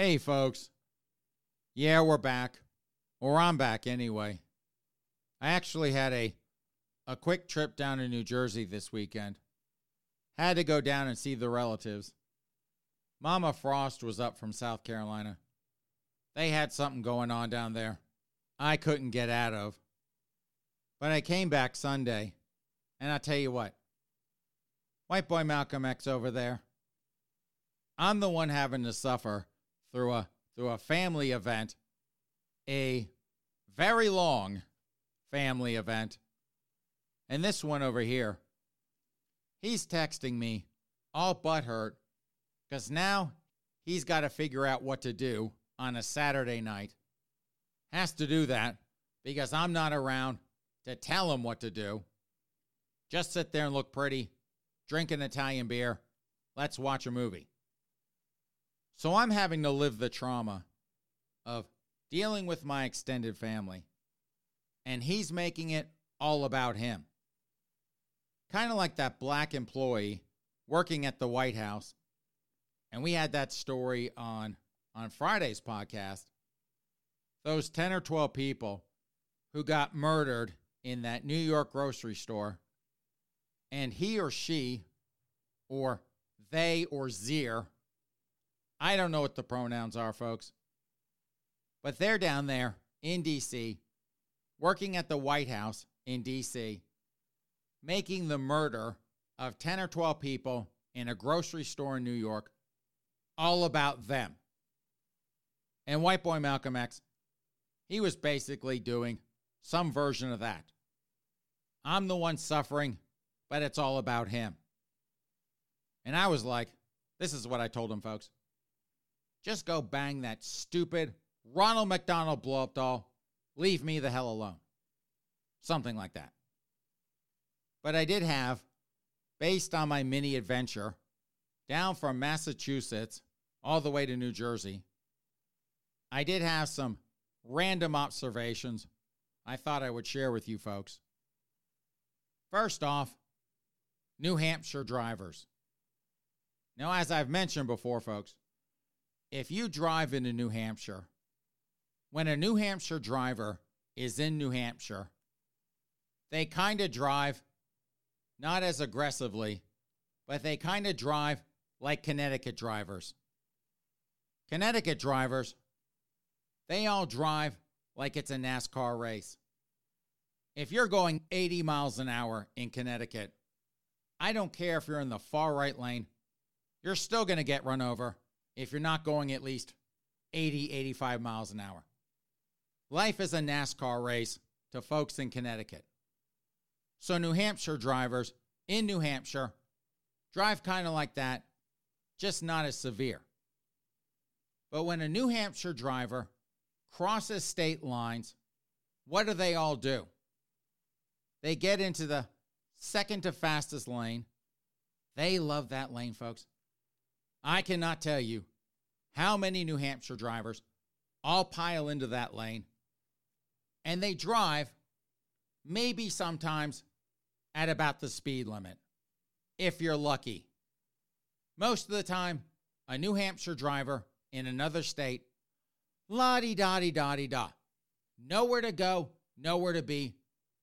Hey, folks. Yeah, we're back. Or I'm back anyway. I actually had a a quick trip down to New Jersey this weekend. Had to go down and see the relatives. Mama Frost was up from South Carolina. They had something going on down there I couldn't get out of. But I came back Sunday, and I tell you what, white boy Malcolm X over there, I'm the one having to suffer through a through a family event, a very long family event. And this one over here, he's texting me all butthurt because now he's got to figure out what to do on a Saturday night. Has to do that because I'm not around to tell him what to do. Just sit there and look pretty, drink an Italian beer. Let's watch a movie. So I'm having to live the trauma of dealing with my extended family, and he's making it all about him. Kind of like that black employee working at the White House. And we had that story on, on Friday's podcast. Those 10 or 12 people who got murdered in that New York grocery store, and he or she, or they or Zier, I don't know what the pronouns are, folks. But they're down there in D.C., working at the White House in D.C., making the murder of 10 or 12 people in a grocery store in New York all about them. And White Boy Malcolm X, he was basically doing some version of that. I'm the one suffering, but it's all about him. And I was like, this is what I told him, folks. Just go bang that stupid Ronald McDonald blow up doll. Leave me the hell alone. Something like that. But I did have, based on my mini adventure down from Massachusetts all the way to New Jersey, I did have some random observations I thought I would share with you folks. First off, New Hampshire drivers. Now, as I've mentioned before, folks, if you drive into New Hampshire, when a New Hampshire driver is in New Hampshire, they kind of drive not as aggressively, but they kind of drive like Connecticut drivers. Connecticut drivers, they all drive like it's a NASCAR race. If you're going 80 miles an hour in Connecticut, I don't care if you're in the far right lane, you're still going to get run over if you're not going at least 80, 85 miles an hour. Life is a NASCAR race to folks in Connecticut. So, New Hampshire drivers in New Hampshire drive kind of like that, just not as severe. But when a New Hampshire driver crosses state lines, what do they all do? They get into the second to fastest lane. They love that lane, folks. I cannot tell you how many New Hampshire drivers all pile into that lane and they drive maybe sometimes at about the speed limit if you're lucky. Most of the time, a New Hampshire driver in another state, la di da di da di da, nowhere to go, nowhere to be.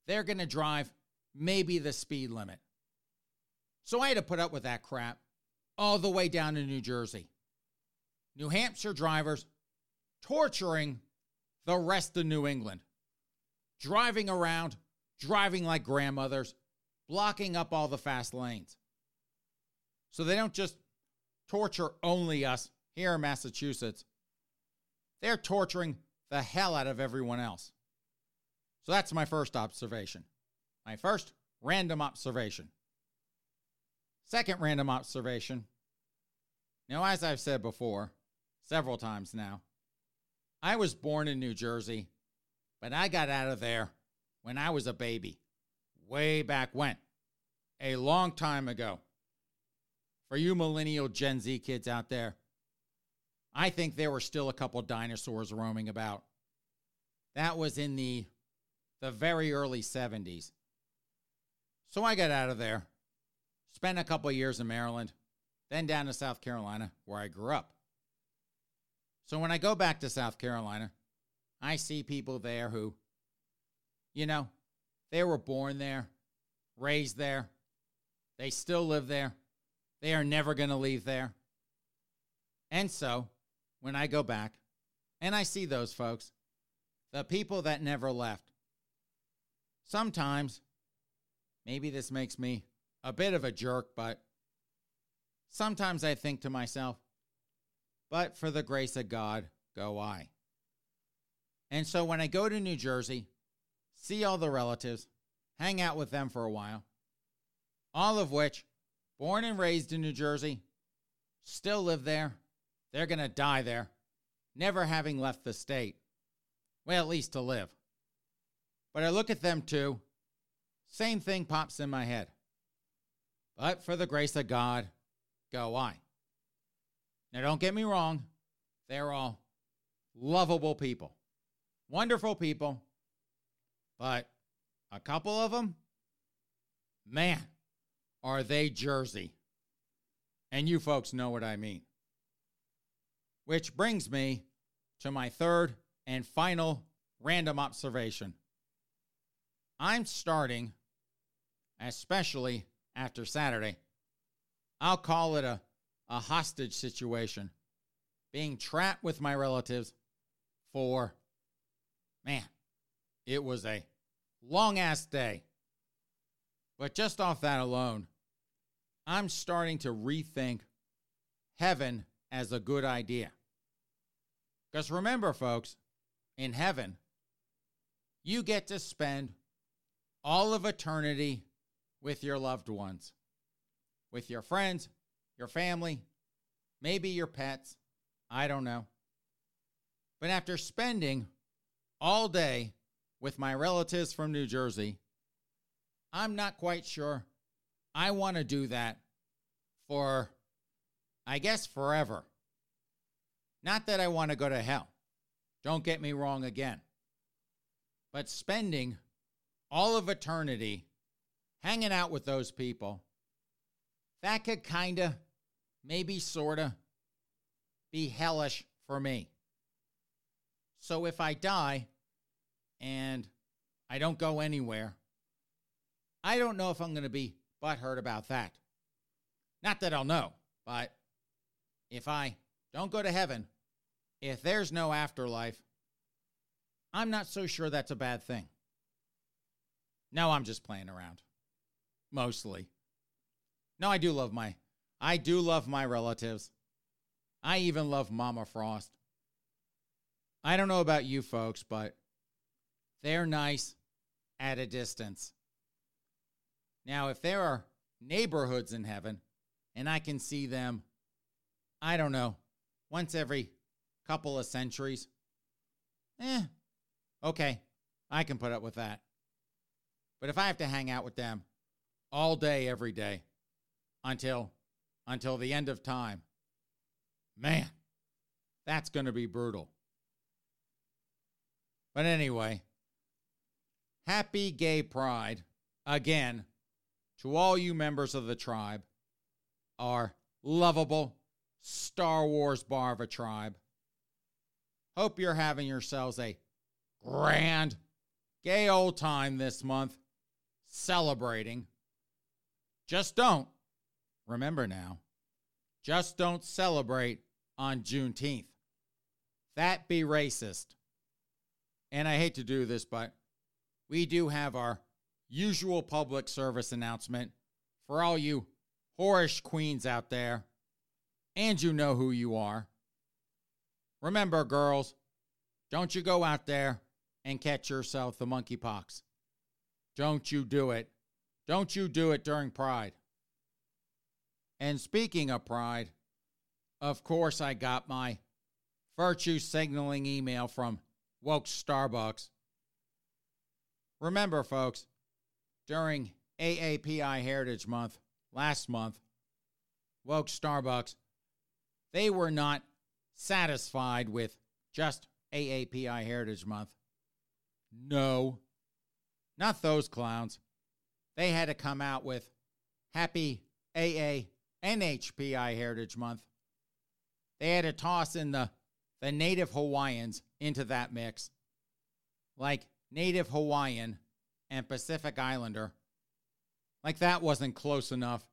They're going to drive maybe the speed limit. So I had to put up with that crap all the way down to New Jersey. New Hampshire drivers torturing the rest of New England, driving around, driving like grandmothers, blocking up all the fast lanes. So they don't just torture only us here in Massachusetts. They're torturing the hell out of everyone else. So that's my first observation. My first random observation. Second random observation. Now, as I've said before, several times now, I was born in New Jersey, but I got out of there when I was a baby, way back when, a long time ago. For you millennial Gen Z kids out there, I think there were still a couple dinosaurs roaming about. That was in the the very early 70s. So I got out of there, spent a couple years in Maryland, then down to South Carolina, where I grew up. So when I go back to South Carolina, I see people there who, you know, they were born there, raised there, they still live there, they are never going to leave there. And so when I go back and I see those folks, the people that never left, sometimes maybe this makes me a bit of a jerk, but sometimes I think to myself, but for the grace of God, go I. And so when I go to New Jersey, see all the relatives, hang out with them for a while, all of which, born and raised in New Jersey, still live there, they're going to die there, never having left the state. Well, at least to live. But I look at them too, same thing pops in my head. But for the grace of God, go I. Now, don't get me wrong, they're all lovable people, wonderful people, but a couple of them, man, are they Jersey. And you folks know what I mean. Which brings me to my third and final random observation. I'm starting, especially after Saturday, I'll call it a a hostage situation, being trapped with my relatives for, man, it was a long ass day. But just off that alone, I'm starting to rethink heaven as a good idea. Because remember, folks, in heaven, you get to spend all of eternity with your loved ones, with your friends, your family, maybe your pets. I don't know. But after spending all day with my relatives from New Jersey, I'm not quite sure I want to do that for, I guess, forever. Not that I want to go to hell. Don't get me wrong again. But spending all of eternity hanging out with those people, that could kind of maybe sorta be hellish for me. So if I die and I don't go anywhere, I don't know if I'm going to be butthurt about that. Not that I'll know, but if I don't go to heaven, if there's no afterlife, I'm not so sure that's a bad thing. No, I'm just playing around. Mostly. No, I do love my I do love my relatives. I even love Mama Frost. I don't know about you folks, but they're nice at a distance. Now, if there are neighborhoods in heaven and I can see them, I don't know, once every couple of centuries, eh, okay, I can put up with that. But if I have to hang out with them all day, every day, until until the end of time. Man, that's going to be brutal. But anyway, happy gay pride again to all you members of the tribe, our lovable Star Wars bar of a tribe. Hope you're having yourselves a grand gay old time this month celebrating. Just don't Remember now, just don't celebrate on Juneteenth. That be racist. And I hate to do this, but we do have our usual public service announcement for all you whorish queens out there and you know who you are. Remember, girls, don't you go out there and catch yourself the monkeypox. Don't you do it. Don't you do it during Pride. And speaking of Pride, of course, I got my virtue signaling email from woke Starbucks. Remember, folks, during AAPI Heritage Month last month, woke Starbucks, they were not satisfied with just AAPI Heritage Month. No, not those clowns. They had to come out with Happy AA NHPI Heritage Month. They had to toss in the, the Native Hawaiians into that mix. Like Native Hawaiian and Pacific Islander. Like that wasn't close enough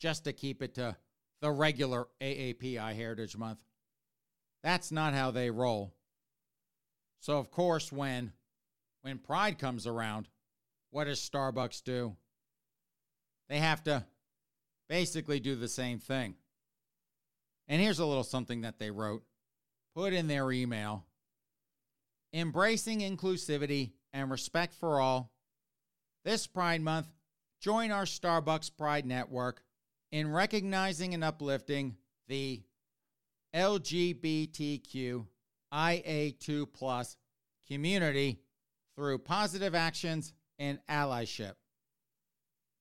just to keep it to the regular AAPI Heritage Month. That's not how they roll. So of course when when Pride comes around, what does Starbucks do? They have to basically do the same thing. And here's a little something that they wrote put in their email Embracing inclusivity and respect for all. This Pride Month, join our Starbucks Pride Network in recognizing and uplifting the LGBTQIA2 plus community through positive actions and allyship.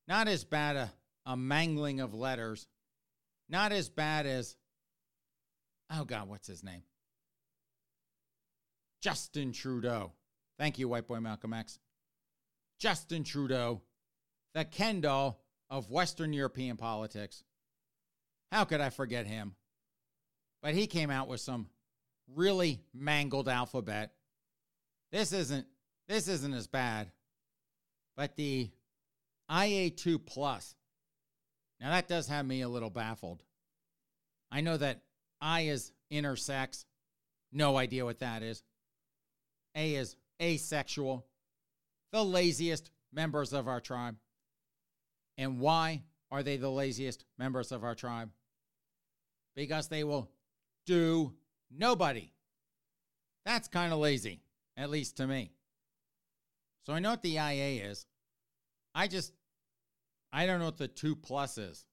Not as bad a, a mangling of letters, not as bad as, oh God, what's his name? Justin Trudeau. Thank you, white boy Malcolm X. Justin Trudeau, the Ken doll of Western European politics. How could I forget him? But he came out with some really mangled alphabet. This isn't this isn't as bad. But the IA2 plus. Now that does have me a little baffled. I know that I is intersex. No idea what that is. A is asexual. The laziest members of our tribe. And why are they the laziest members of our tribe? Because they will do nobody. That's kind of lazy, at least to me. So I know what the IA is. I just, I don't know what the 2 plus is.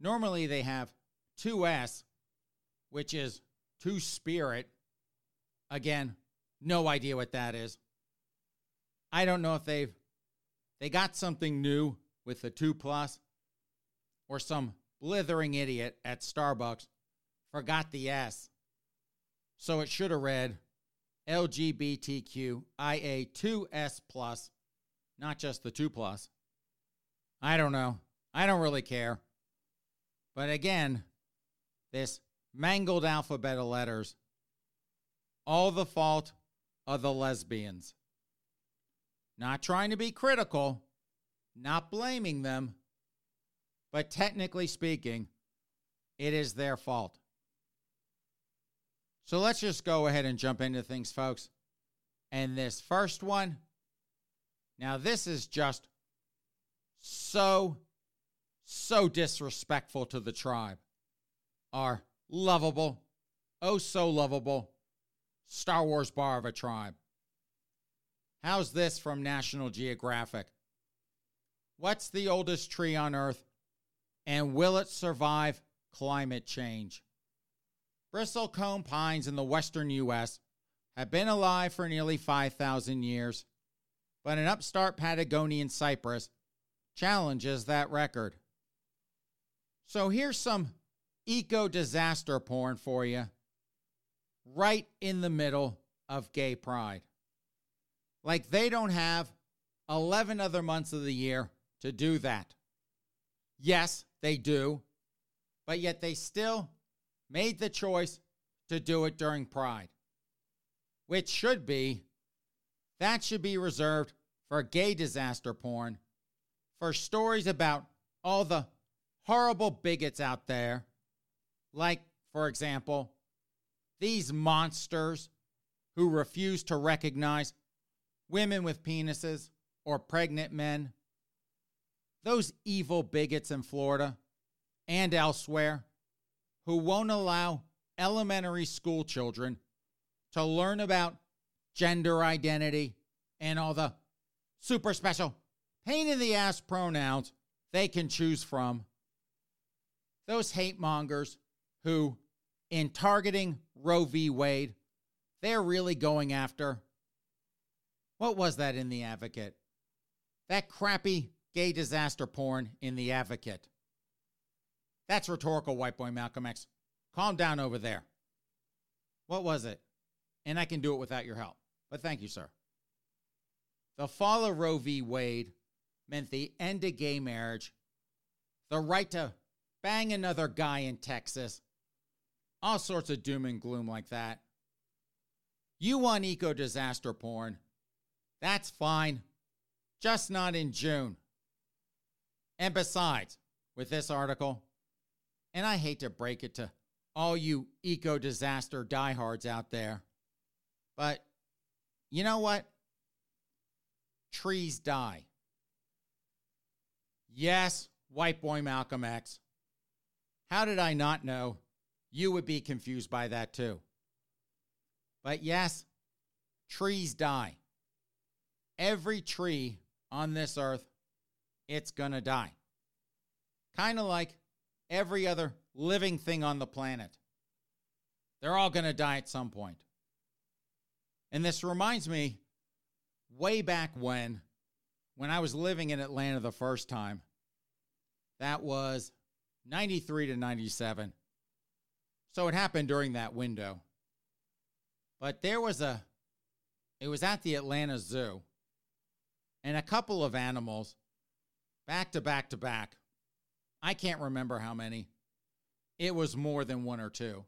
Normally they have 2S, which is two spirit. Again, no idea what that is. I don't know if they've they got something new with the 2 plus or some blithering idiot at Starbucks forgot the S. So it should have read LGBTQIA2S plus, not just the 2 plus. I don't know. I don't really care. But again, this mangled alphabet of letters, all the fault of the lesbians. Not trying to be critical, not blaming them, but technically speaking, it is their fault. So let's just go ahead and jump into things, folks. And this first one, now this is just so, so disrespectful to the tribe. Our lovable, oh so lovable Star Wars bar of a tribe. How's this from National Geographic? What's the oldest tree on Earth? And will it survive climate change? Bristlecone pines in the western U.S. have been alive for nearly 5,000 years, but an upstart Patagonian cypress challenges that record. So here's some eco disaster porn for you, right in the middle of gay pride. Like they don't have 11 other months of the year to do that. Yes, they do, but yet they still made the choice to do it during Pride, which should be, that should be reserved for gay disaster porn, for stories about all the horrible bigots out there, like, for example, these monsters who refuse to recognize women with penises or pregnant men, those evil bigots in Florida and elsewhere who won't allow elementary school children to learn about gender identity and all the super special pain in the ass pronouns they can choose from. Those hate mongers who, in targeting Roe v. Wade, they're really going after. What was that in The Advocate? That crappy gay disaster porn in The Advocate. That's rhetorical, white boy Malcolm X. Calm down over there. What was it? And I can do it without your help. But thank you, sir. The fall of Roe v. Wade meant the end of gay marriage, the right to bang another guy in Texas, all sorts of doom and gloom like that. You want eco disaster porn. That's fine, just not in June. And besides, with this article, and I hate to break it to all you eco disaster diehards out there, but you know what? Trees die. Yes, white boy Malcolm X. How did I not know you would be confused by that too? But yes, trees die. Every tree on this earth, it's going to die. Kind of like every other living thing on the planet. They're all going to die at some point. And this reminds me way back when, when I was living in Atlanta the first time, that was 93 to 97. So it happened during that window. But there was a, it was at the Atlanta Zoo, and a couple of animals, back to back to back. I can't remember how many. It was more than one or two.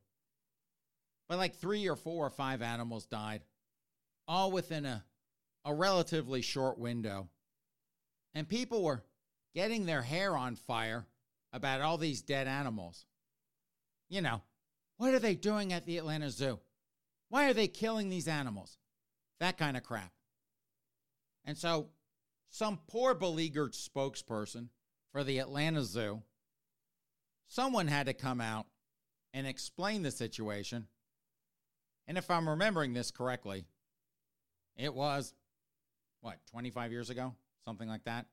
But like three or four or five animals died, all within a, a relatively short window. And people were getting their hair on fire about all these dead animals. You know, what are they doing at the Atlanta Zoo? Why are they killing these animals? That kind of crap. And so, some poor beleaguered spokesperson for the Atlanta Zoo, someone had to come out and explain the situation. And if I'm remembering this correctly, it was, what, 25 years ago? Something like that.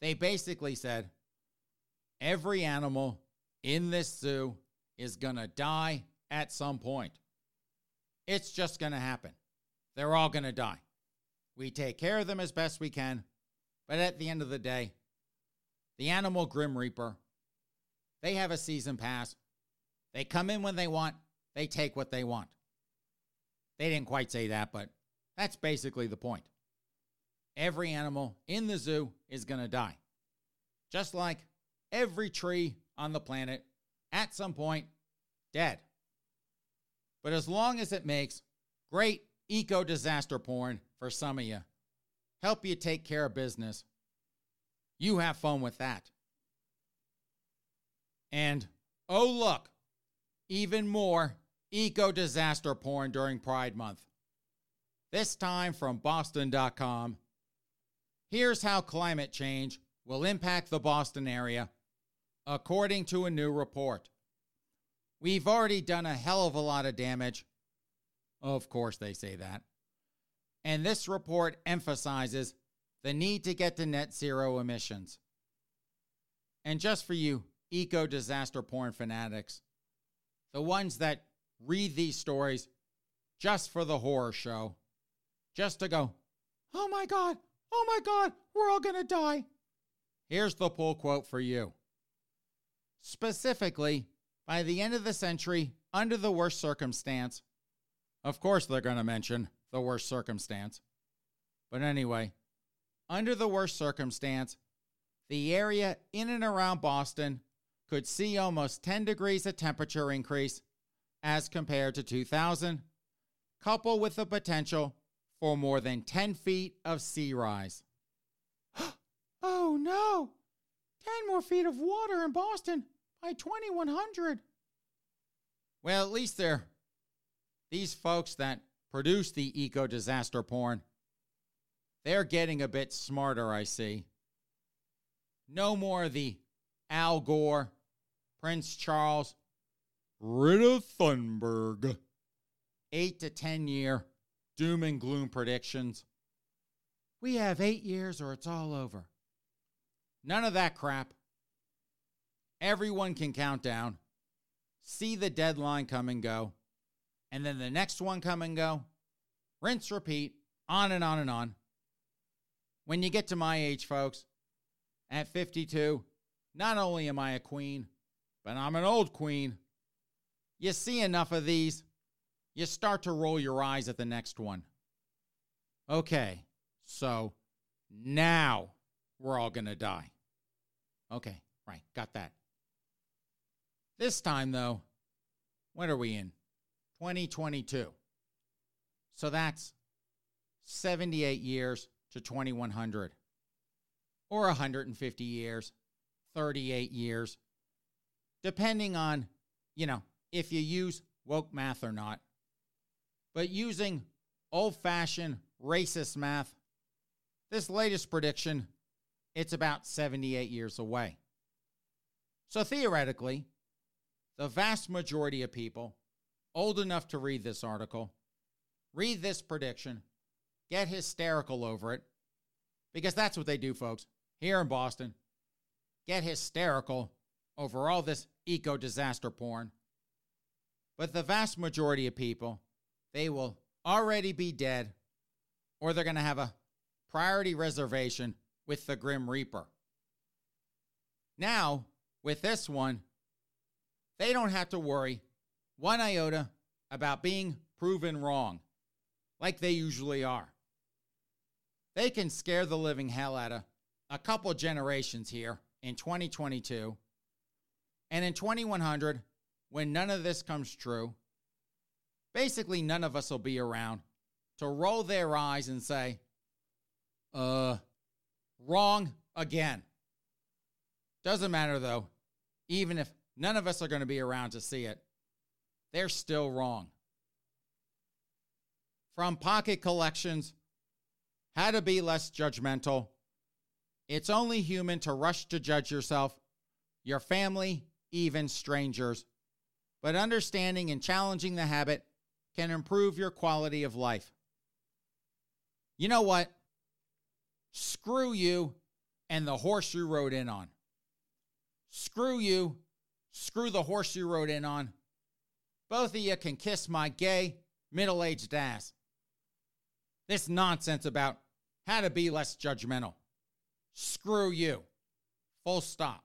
They basically said every animal in this zoo is going to die at some point. It's just going to happen. They're all going to die. We take care of them as best we can, but at the end of the day, the animal Grim Reaper, they have a season pass. They come in when they want, they take what they want. They didn't quite say that, but that's basically the point. Every animal in the zoo is going to die. Just like every tree on the planet, at some point, dead. But as long as it makes great eco disaster porn for some of you, help you take care of business, you have fun with that. And oh, look, even more eco disaster porn during Pride Month. This time from Boston.com. Here's how climate change will impact the Boston area, according to a new report. We've already done a hell of a lot of damage. Of course, they say that. And this report emphasizes the need to get to net zero emissions. And just for you eco disaster porn fanatics, the ones that read these stories just for the horror show, just to go, oh my God, oh my God, we're all going to die. Here's the pull quote for you. Specifically, by the end of the century, under the worst circumstance, of course they're going to mention the worst circumstance. But anyway, under the worst circumstance, the area in and around Boston could see almost 10 degrees of temperature increase as compared to 2000, coupled with the potential for more than 10 feet of sea rise. oh no! 10 more feet of water in Boston by 2100. Well, at least they're these folks that produce the eco disaster porn. They're getting a bit smarter, I see. No more the Al Gore, Prince Charles, Greta Thunberg. Eight to 10 year doom and gloom predictions. We have eight years or it's all over. None of that crap. Everyone can count down, see the deadline come and go, and then the next one come and go. Rinse, repeat, on and on and on. When you get to my age, folks, at 52, not only am I a queen, but I'm an old queen. You see enough of these, you start to roll your eyes at the next one. Okay, so now we're all going to die. Okay, right, got that. This time, though, what are we in? 2022. So that's 78 years to 2100, or 150 years, 38 years, depending on, you know, if you use woke math or not. But using old fashioned racist math, this latest prediction, it's about 78 years away. So theoretically, the vast majority of people old enough to read this article, read this prediction, get hysterical over it, because that's what they do, folks, here in Boston. Get hysterical over all this eco disaster porn. But the vast majority of people, they will already be dead or they're going to have a priority reservation with the Grim Reaper. Now, with this one, they don't have to worry one iota about being proven wrong, like they usually are. They can scare the living hell out of a couple generations here in 2022. And in 2100, when none of this comes true, basically none of us will be around to roll their eyes and say, uh, wrong again. Doesn't matter though, even if none of us are going to be around to see it, they're still wrong. From Pocket Collections, How to Be Less Judgmental. It's only human to rush to judge yourself, your family, even strangers. But understanding and challenging the habit can improve your quality of life. You know what? Screw you and the horse you rode in on. Screw you. Screw the horse you rode in on. Both of you can kiss my gay, middle aged ass. This nonsense about how to be less judgmental. Screw you. Full stop.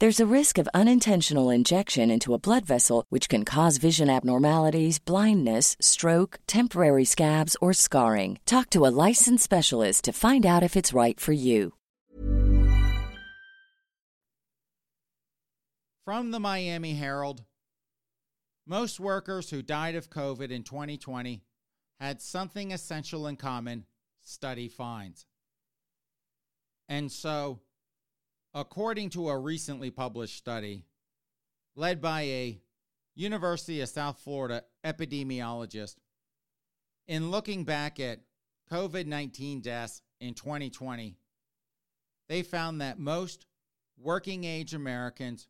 There's a risk of unintentional injection into a blood vessel, which can cause vision abnormalities, blindness, stroke, temporary scabs, or scarring. Talk to a licensed specialist to find out if it's right for you. From the Miami Herald Most workers who died of COVID in 2020 had something essential in common, study finds. And so, according to a recently published study led by a University of South Florida epidemiologist, in looking back at COVID 19 deaths in 2020, they found that most working age Americans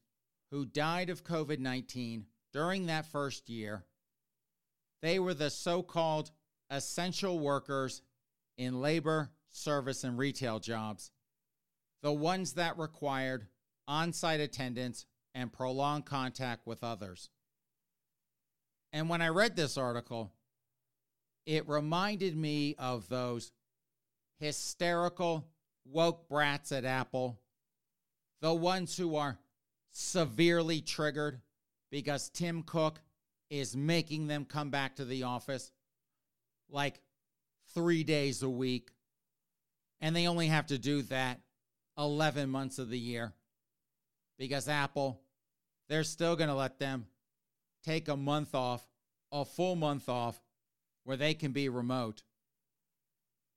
who died of COVID 19 during that first year, they were the so called essential workers in labor, service, and retail jobs, the ones that required on site attendance and prolonged contact with others. And when I read this article, it reminded me of those hysterical woke brats at Apple, the ones who are severely triggered because Tim Cook is making them come back to the office like three days a week. And they only have to do that 11 months of the year because Apple, they're still going to let them take a month off, a full month off, where they can be remote.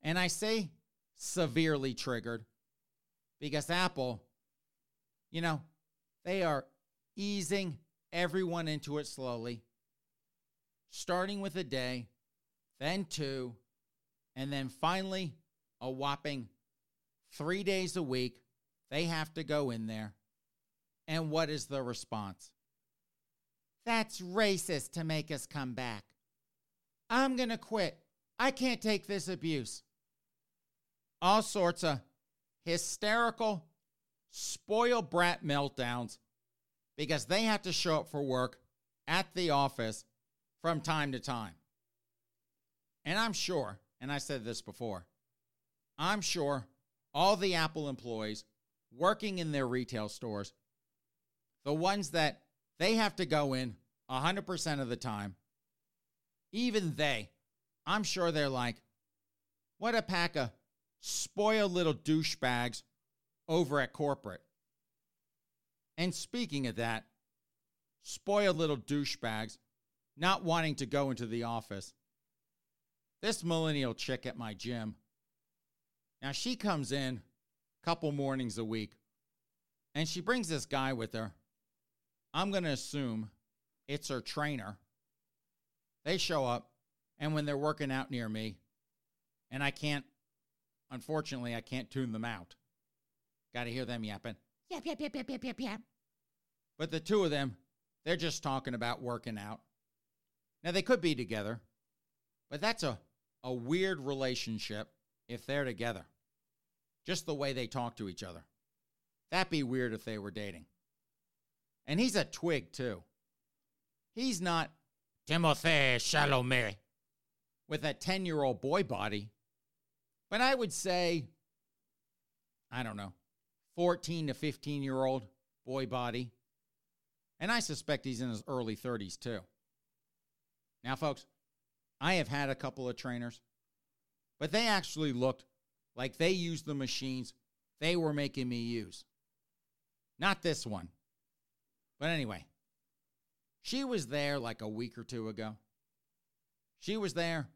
And I say severely triggered because Apple, you know, they are easing everyone into it slowly, starting with a day, then two, and then finally a whopping three days a week. They have to go in there. And what is the response? That's racist to make us come back. I'm going to quit. I can't take this abuse. All sorts of hysterical, spoiled brat meltdowns because they have to show up for work at the office from time to time. And I'm sure, and I said this before, I'm sure all the Apple employees working in their retail stores, the ones that they have to go in 100% of the time, even they, I'm sure they're like, what a pack of spoiled little douchebags over at corporate. And speaking of that, spoiled little douchebags not wanting to go into the office. This millennial chick at my gym, now she comes in a couple mornings a week and she brings this guy with her. I'm going to assume it's her trainer. They show up, and when they're working out near me, and I can't, unfortunately, I can't tune them out. Got to hear them yapping. Yap, yap, yap, yap, yap, yap, yap. But the two of them, they're just talking about working out. Now, they could be together, but that's a, a weird relationship if they're together. Just the way they talk to each other. That'd be weird if they were dating. And he's a twig, too. He's not Timothée Chalamet with a 10 year old boy body, but I would say, I don't know, 14 to 15 year old boy body. And I suspect he's in his early 30s too. Now, folks, I have had a couple of trainers, but they actually looked like they used the machines they were making me use. Not this one. But anyway, she was there like a week or two ago. She was there.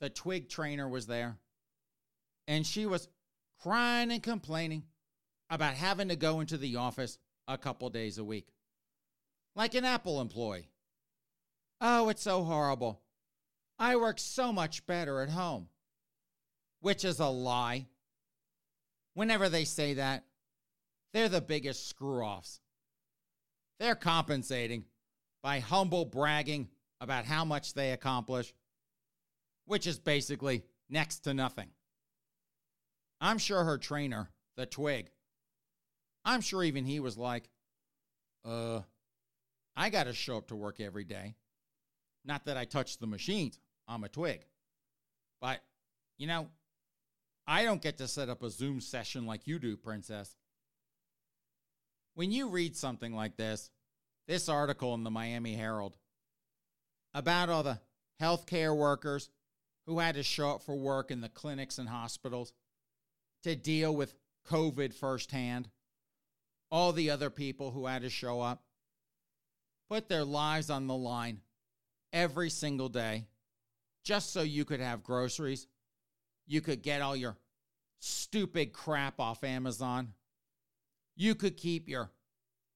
The twig trainer was there. And she was crying and complaining about having to go into the office a couple days a week. Like an Apple employee. Oh, it's so horrible. I work so much better at home. Which is a lie. Whenever they say that, they're the biggest screw offs. They're compensating by humble bragging about how much they accomplish, which is basically next to nothing. I'm sure her trainer, the twig, I'm sure even he was like, uh, I got to show up to work every day. Not that I touch the machines, I'm a twig. But, you know, I don't get to set up a Zoom session like you do, Princess. When you read something like this, this article in the Miami Herald about all the healthcare workers who had to show up for work in the clinics and hospitals to deal with COVID firsthand, all the other people who had to show up, put their lives on the line every single day just so you could have groceries. You could get all your stupid crap off Amazon. You could keep your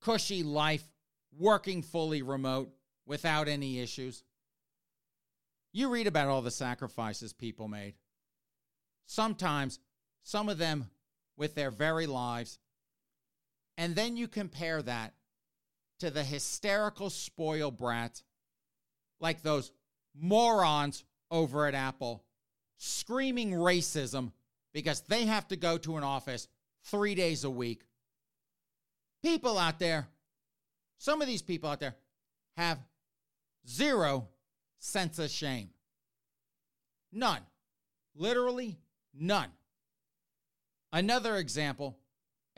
cushy life working fully remote without any issues. You read about all the sacrifices people made. Sometimes, some of them with their very lives. And then you compare that to the hysterical spoiled brats like those morons over at Apple screaming racism because they have to go to an office three days a week. People out there some of these people out there have zero sense of shame. None. Literally none. Another example,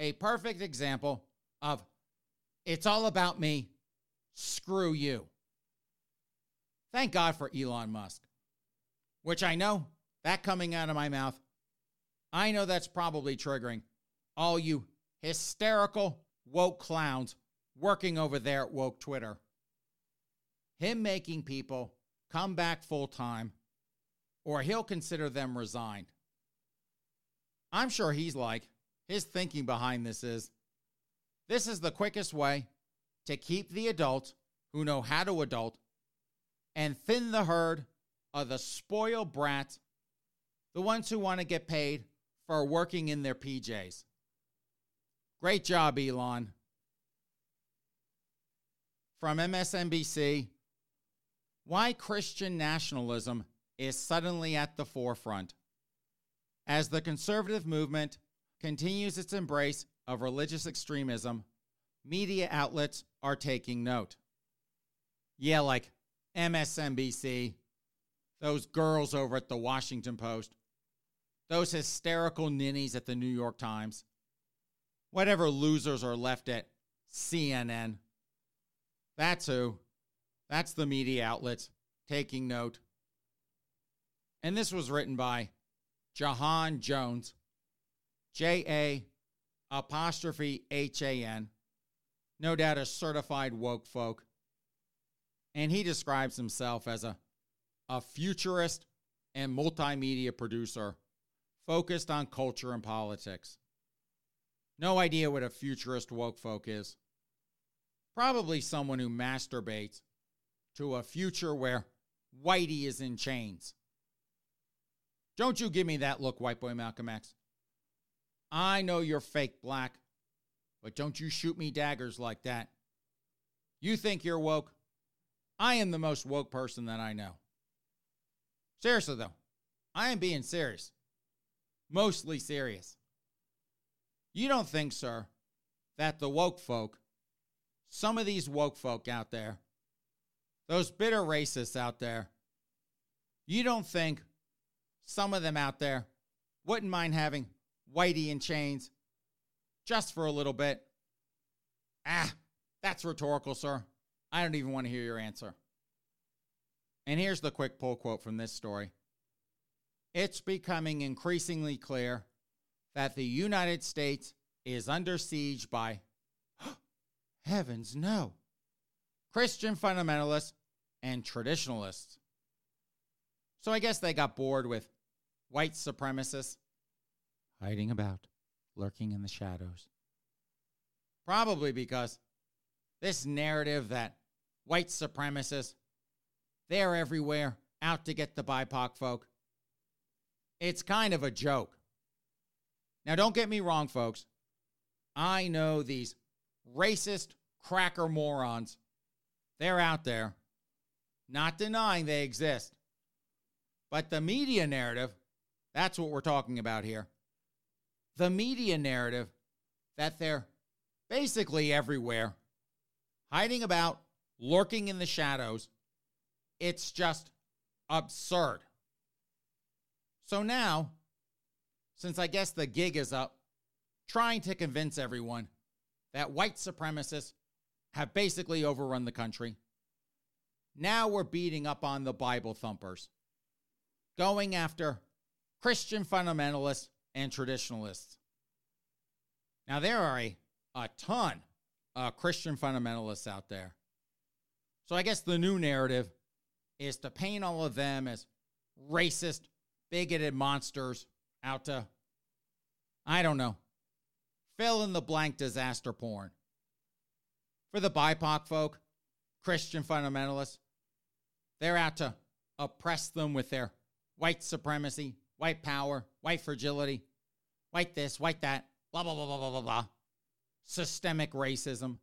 a perfect example of it's all about me, screw you. Thank God for Elon Musk, which I know that coming out of my mouth, I know that's probably triggering all you hysterical woke clowns working over there at woke Twitter. Him making people come back full time, or he'll consider them resigned. I'm sure he's like, his thinking behind this is this is the quickest way to keep the adults who know how to adult and thin the herd of the spoiled brats, the ones who want to get paid for working in their PJs. Great job, Elon. From MSNBC Why Christian nationalism is suddenly at the forefront. As the conservative movement continues its embrace of religious extremism, media outlets are taking note. Yeah, like MSNBC, those girls over at the Washington Post, those hysterical ninnies at the New York Times, whatever losers are left at CNN. That's who. That's the media outlets taking note. And this was written by Ja'han Jones, J A apostrophe H A N, no doubt a certified woke folk. And he describes himself as a, a futurist and multimedia producer focused on culture and politics. No idea what a futurist woke folk is. Probably someone who masturbates to a future where Whitey is in chains. Don't you give me that look, white boy Malcolm X. I know you're fake black, but don't you shoot me daggers like that. You think you're woke? I am the most woke person that I know. Seriously, though, I am being serious. Mostly serious. You don't think, sir, that the woke folk, some of these woke folk out there, those bitter racists out there, you don't think some of them out there wouldn't mind having Whitey in chains just for a little bit? Ah, that's rhetorical, sir. I don't even want to hear your answer. And here's the quick pull quote from this story It's becoming increasingly clear that the United States is under siege by, heavens no, Christian fundamentalists and traditionalists. So I guess they got bored with white supremacists hiding about, lurking in the shadows. Probably because this narrative that white supremacists, they're everywhere, out to get the BIPOC folk, it's kind of a joke. Now, don't get me wrong, folks. I know these racist cracker morons, they're out there, not denying they exist. But the media narrative, that's what we're talking about here. The media narrative that they're basically everywhere, hiding about, lurking in the shadows, it's just absurd. So now, since I guess the gig is up, trying to convince everyone that white supremacists have basically overrun the country. Now we're beating up on the Bible thumpers, going after Christian fundamentalists and traditionalists. Now, there are a, a ton of Christian fundamentalists out there. So I guess the new narrative is to paint all of them as racist, bigoted monsters out to, I don't know, fill in the blank disaster porn. For the BIPOC folk, Christian fundamentalists, they're out to oppress them with their white supremacy, white power, white fragility, white this, white that, blah, blah, blah, blah, blah, blah, blah. Systemic racism.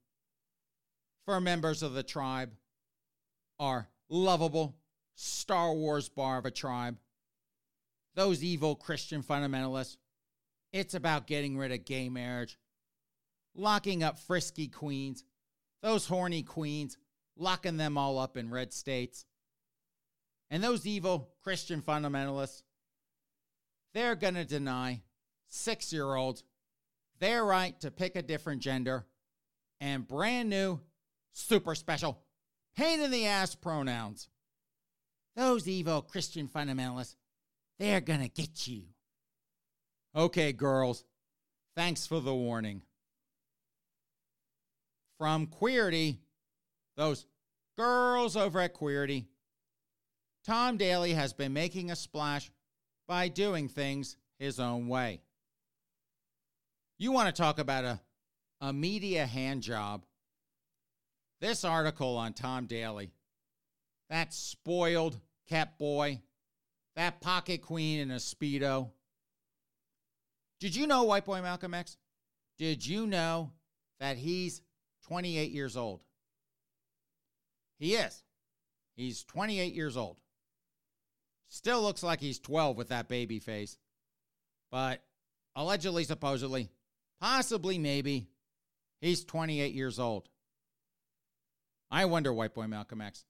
For members of the tribe are lovable, Star Wars bar of a tribe those evil Christian fundamentalists. It's about getting rid of gay marriage, locking up frisky queens, those horny queens, locking them all up in red states. And those evil Christian fundamentalists, they're going to deny six year olds their right to pick a different gender and brand new, super special, pain in the ass pronouns. Those evil Christian fundamentalists, they're gonna get you. Okay, girls, thanks for the warning. From Queerty, those girls over at Queerty, Tom Daley has been making a splash by doing things his own way. You want to talk about a, a media hand job? This article on Tom Daley, that spoiled cat boy, that pocket queen in a Speedo. Did you know, White Boy Malcolm X? Did you know that he's 28 years old? He is. He's 28 years old. Still looks like he's 12 with that baby face. But allegedly, supposedly, Possibly, maybe. He's 28 years old. I wonder, White Boy Malcolm X.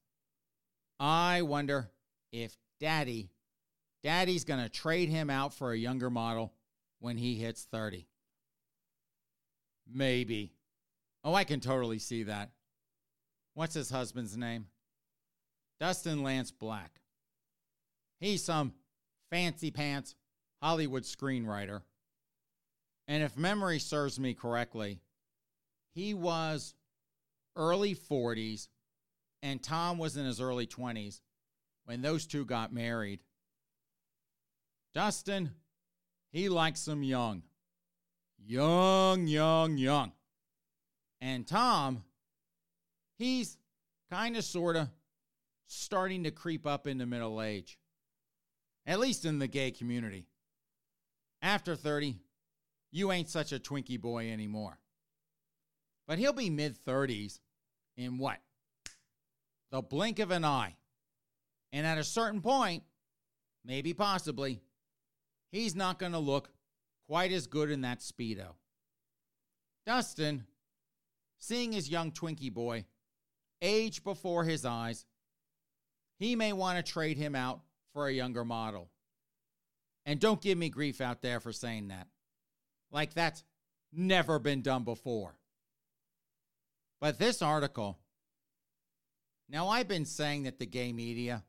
I wonder if Daddy, Daddy's going to trade him out for a younger model when he hits 30. Maybe. Oh, I can totally see that. What's his husband's name? Dustin Lance Black. He's some fancy pants Hollywood screenwriter. And if memory serves me correctly, he was early 40s and Tom was in his early 20s when those two got married. Dustin, he likes them young. Young, young, young. And Tom, he's kind of, sort of starting to creep up into middle age, at least in the gay community. After 30, you ain't such a Twinkie boy anymore. But he'll be mid 30s in what? The blink of an eye. And at a certain point, maybe possibly, he's not going to look quite as good in that Speedo. Dustin, seeing his young Twinkie boy age before his eyes, he may want to trade him out for a younger model. And don't give me grief out there for saying that. Like that's never been done before. But this article, now I've been saying that the gay media,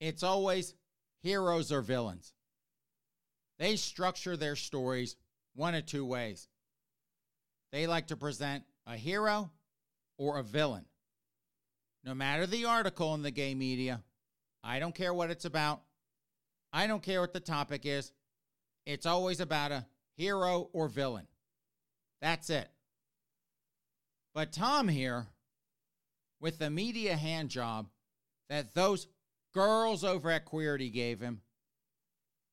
it's always heroes or villains. They structure their stories one of two ways. They like to present a hero or a villain. No matter the article in the gay media, I don't care what it's about. I don't care what the topic is. It's always about a hero or villain. That's it. But Tom here, with the media hand job that those girls over at Queerty gave him,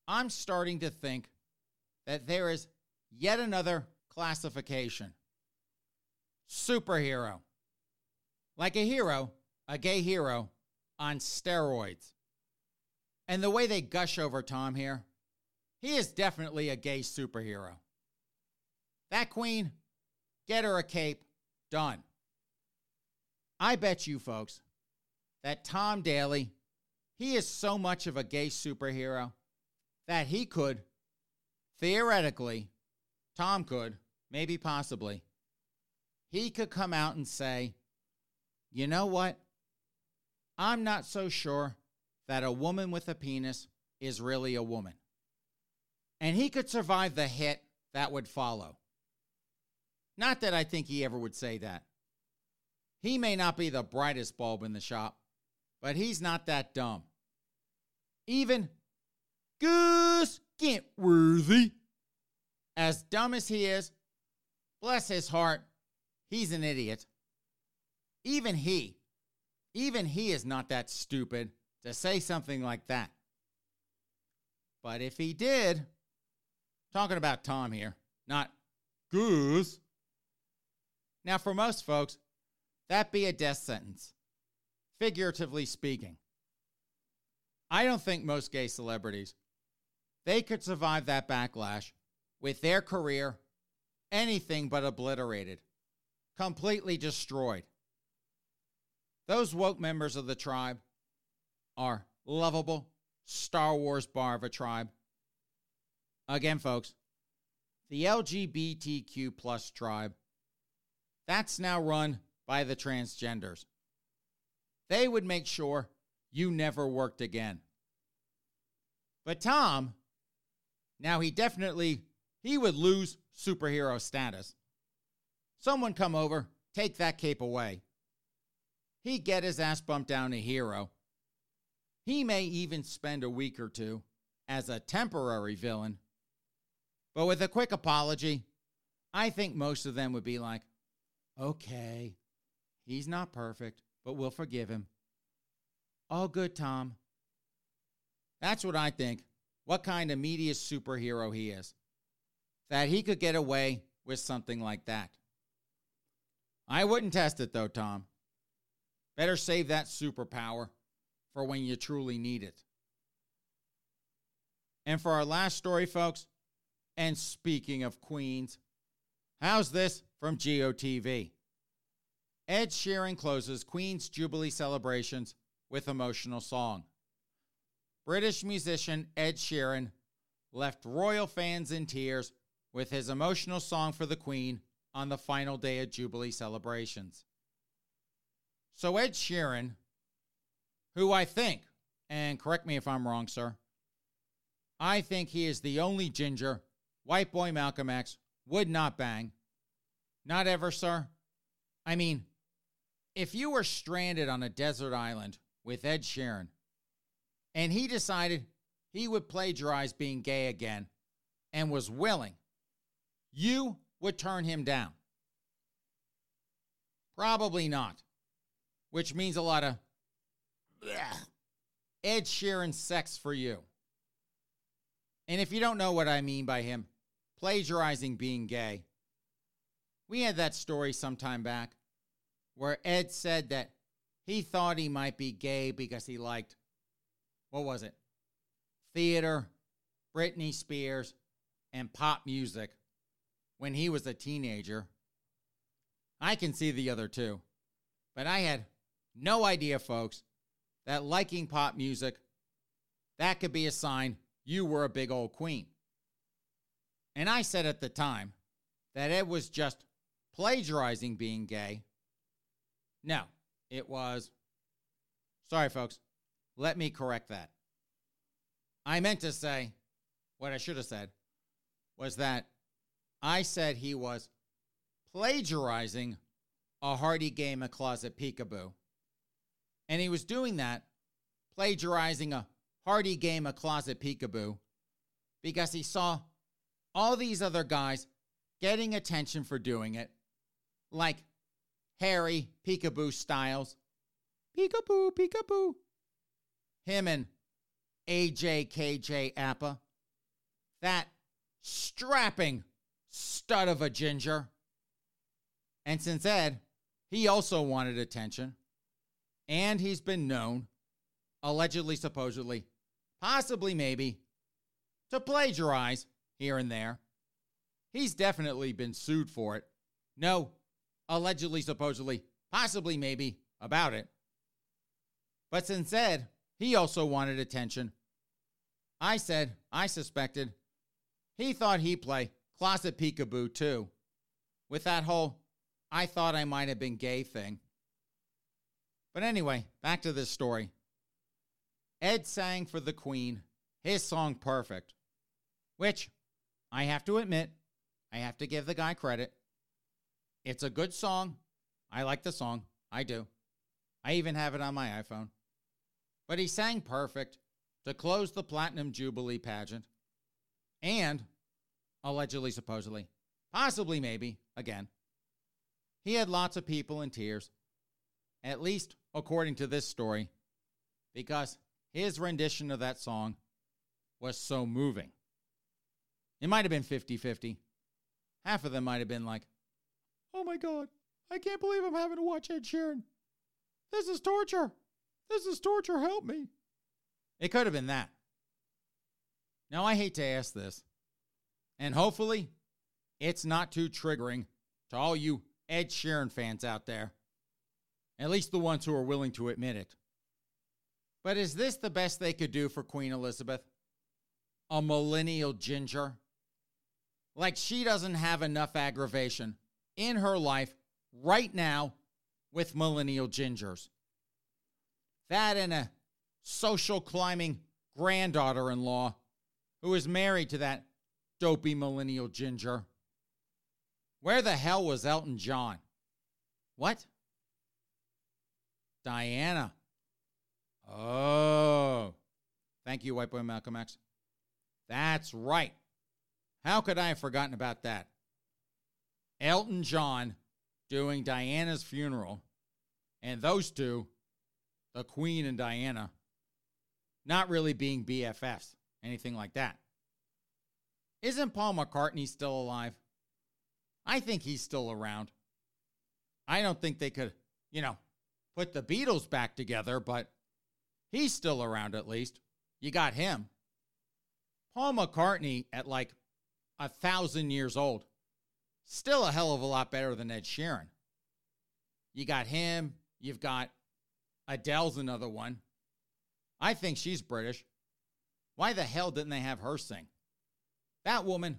I'm starting to think that there is yet another classification superhero. Like a hero, a gay hero on steroids. And the way they gush over Tom here, he is definitely a gay superhero. That queen, get her a cape, done. I bet you folks that Tom Daley, he is so much of a gay superhero that he could, theoretically, Tom could, maybe possibly, he could come out and say, you know what? I'm not so sure that a woman with a penis is really a woman and he could survive the hit that would follow. Not that I think he ever would say that. He may not be the brightest bulb in the shop, but he's not that dumb. Even Gus Kenworthy, as dumb as he is, bless his heart, he's an idiot. Even he, even he is not that stupid to say something like that. But if he did, Talking about Tom here, not Goose. Now, for most folks, that be a death sentence, figuratively speaking. I don't think most gay celebrities they could survive that backlash with their career anything but obliterated, completely destroyed. Those woke members of the tribe are lovable Star Wars bar of a tribe Again, folks, the LGBTQ plus tribe, that's now run by the transgenders. They would make sure you never worked again. But Tom, now he definitely he would lose superhero status. Someone come over, take that cape away. He'd get his ass bumped down to hero. He may even spend a week or two as a temporary villain. But with a quick apology, I think most of them would be like, okay, he's not perfect, but we'll forgive him. All good, Tom. That's what I think. What kind of media superhero he is. That he could get away with something like that. I wouldn't test it though, Tom. Better save that superpower for when you truly need it. And for our last story, folks, and speaking of queens, how's this from GOTV? Ed Sheeran closes Queen's Jubilee celebrations with emotional song. British musician Ed Sheeran left royal fans in tears with his emotional song for the Queen on the final day of Jubilee celebrations. So, Ed Sheeran, who I think, and correct me if I'm wrong, sir, I think he is the only ginger white boy Malcolm X would not bang. Not ever, sir. I mean, if you were stranded on a desert island with Ed Sheeran and he decided he would plagiarize being gay again and was willing, you would turn him down. Probably not, which means a lot of Ed Sheeran sex for you. And if you don't know what I mean by him plagiarizing being gay, we had that story sometime back where Ed said that he thought he might be gay because he liked what was it? Theater, Britney Spears, and pop music when he was a teenager. I can see the other two, but I had no idea, folks, that liking pop music that could be a sign you were a big old queen. And I said at the time that it was just plagiarizing being gay. No, it was. Sorry, folks. Let me correct that. I meant to say, what I should have said was that I said he was plagiarizing a Hardy game of closet peekaboo. And he was doing that, plagiarizing a Hardy game of closet peekaboo, because he saw all these other guys getting attention for doing it, like Harry Peekaboo Styles. Peekaboo, peekaboo him and AJ KJ Apa, that strapping stud of a ginger. And since Ed, he also wanted attention, and he's been known, allegedly, supposedly, possibly, maybe, to plagiarize here and there. He's definitely been sued for it. No, allegedly, supposedly, possibly, maybe about it. But since Ed he also wanted attention. I said, I suspected. He thought he'd play closet peekaboo too, with that whole I thought I might have been gay thing. But anyway, back to this story. Ed sang for the Queen his song Perfect, which I have to admit, I have to give the guy credit. It's a good song. I like the song. I do. I even have it on my iPhone. But he sang perfect to close the Platinum Jubilee pageant and allegedly, supposedly, possibly, maybe, again, he had lots of people in tears, at least according to this story, because his rendition of that song was so moving. It might have been 50 50. Half of them might have been like, oh my God, I can't believe I'm having to watch Ed Sheeran. This is torture. This is torture. Help me. It could have been that. Now, I hate to ask this, and hopefully it's not too triggering to all you Ed Sheeran fans out there, at least the ones who are willing to admit it. But is this the best they could do for Queen Elizabeth? A millennial ginger? Like she doesn't have enough aggravation in her life right now with millennial gingers. That and a social climbing granddaughter in law who is married to that dopey millennial ginger. Where the hell was Elton John? What? Diana. Oh. Thank you, White Boy Malcolm X. That's right. How could I have forgotten about that? Elton John doing Diana's funeral, and those two, the Queen and Diana, not really being BFFs, anything like that. Isn't Paul McCartney still alive? I think he's still around. I don't think they could, you know, put the Beatles back together, but he's still around at least. You got him. Paul McCartney at like a thousand years old, still a hell of a lot better than Ed Sheeran. You got him. You've got Adele's another one. I think she's British. Why the hell didn't they have her sing? That woman,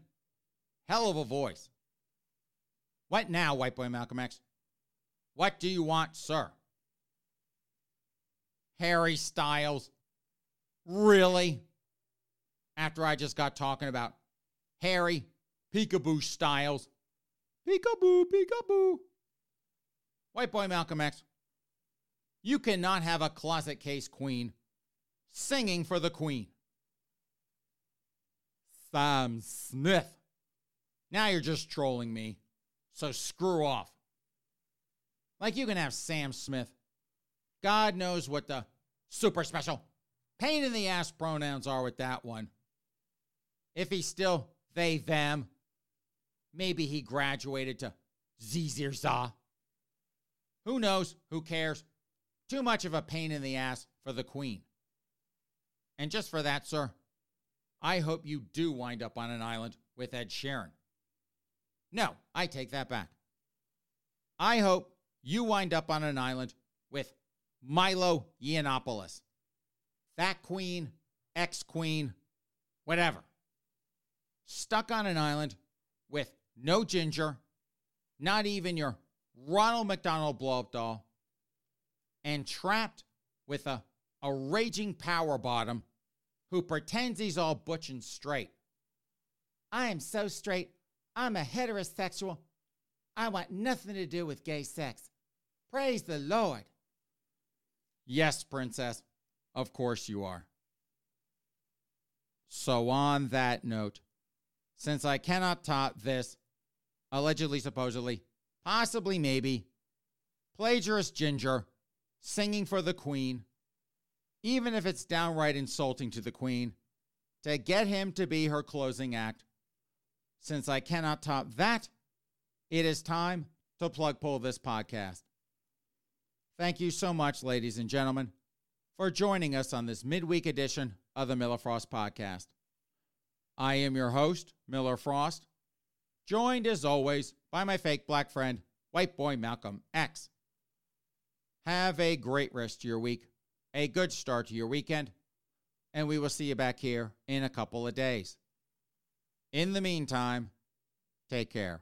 hell of a voice. What now, white boy Malcolm X? What do you want, sir? Harry Styles. Really? After I just got talking about Harry Peekaboo Styles. Peekaboo, peekaboo. White boy Malcolm X. You cannot have a closet case queen singing for the queen. Sam Smith. Now you're just trolling me. So screw off. Like you can have Sam Smith. God knows what the super special pain in the ass pronouns are with that one. If he's still they, them, maybe he graduated to Zizirza. Who knows? Who cares? Too much of a pain in the ass for the queen. And just for that, sir, I hope you do wind up on an island with Ed Sheeran. No, I take that back. I hope you wind up on an island with Milo Yiannopoulos. That queen, ex queen, whatever. Stuck on an island with no ginger, not even your Ronald McDonald blow up doll, and trapped with a, a raging power bottom who pretends he's all butch and straight. I am so straight, I'm a heterosexual. I want nothing to do with gay sex. Praise the Lord. Yes, princess, of course you are. So, on that note, since I cannot top this, allegedly, supposedly, possibly, maybe, plagiarist Ginger singing for the Queen, even if it's downright insulting to the Queen, to get him to be her closing act, since I cannot top that, it is time to plug pull this podcast. Thank you so much, ladies and gentlemen, for joining us on this midweek edition of the Miller Frost Podcast. I am your host, Miller Frost, joined as always by my fake black friend, white boy Malcolm X. Have a great rest of your week, a good start to your weekend, and we will see you back here in a couple of days. In the meantime, take care.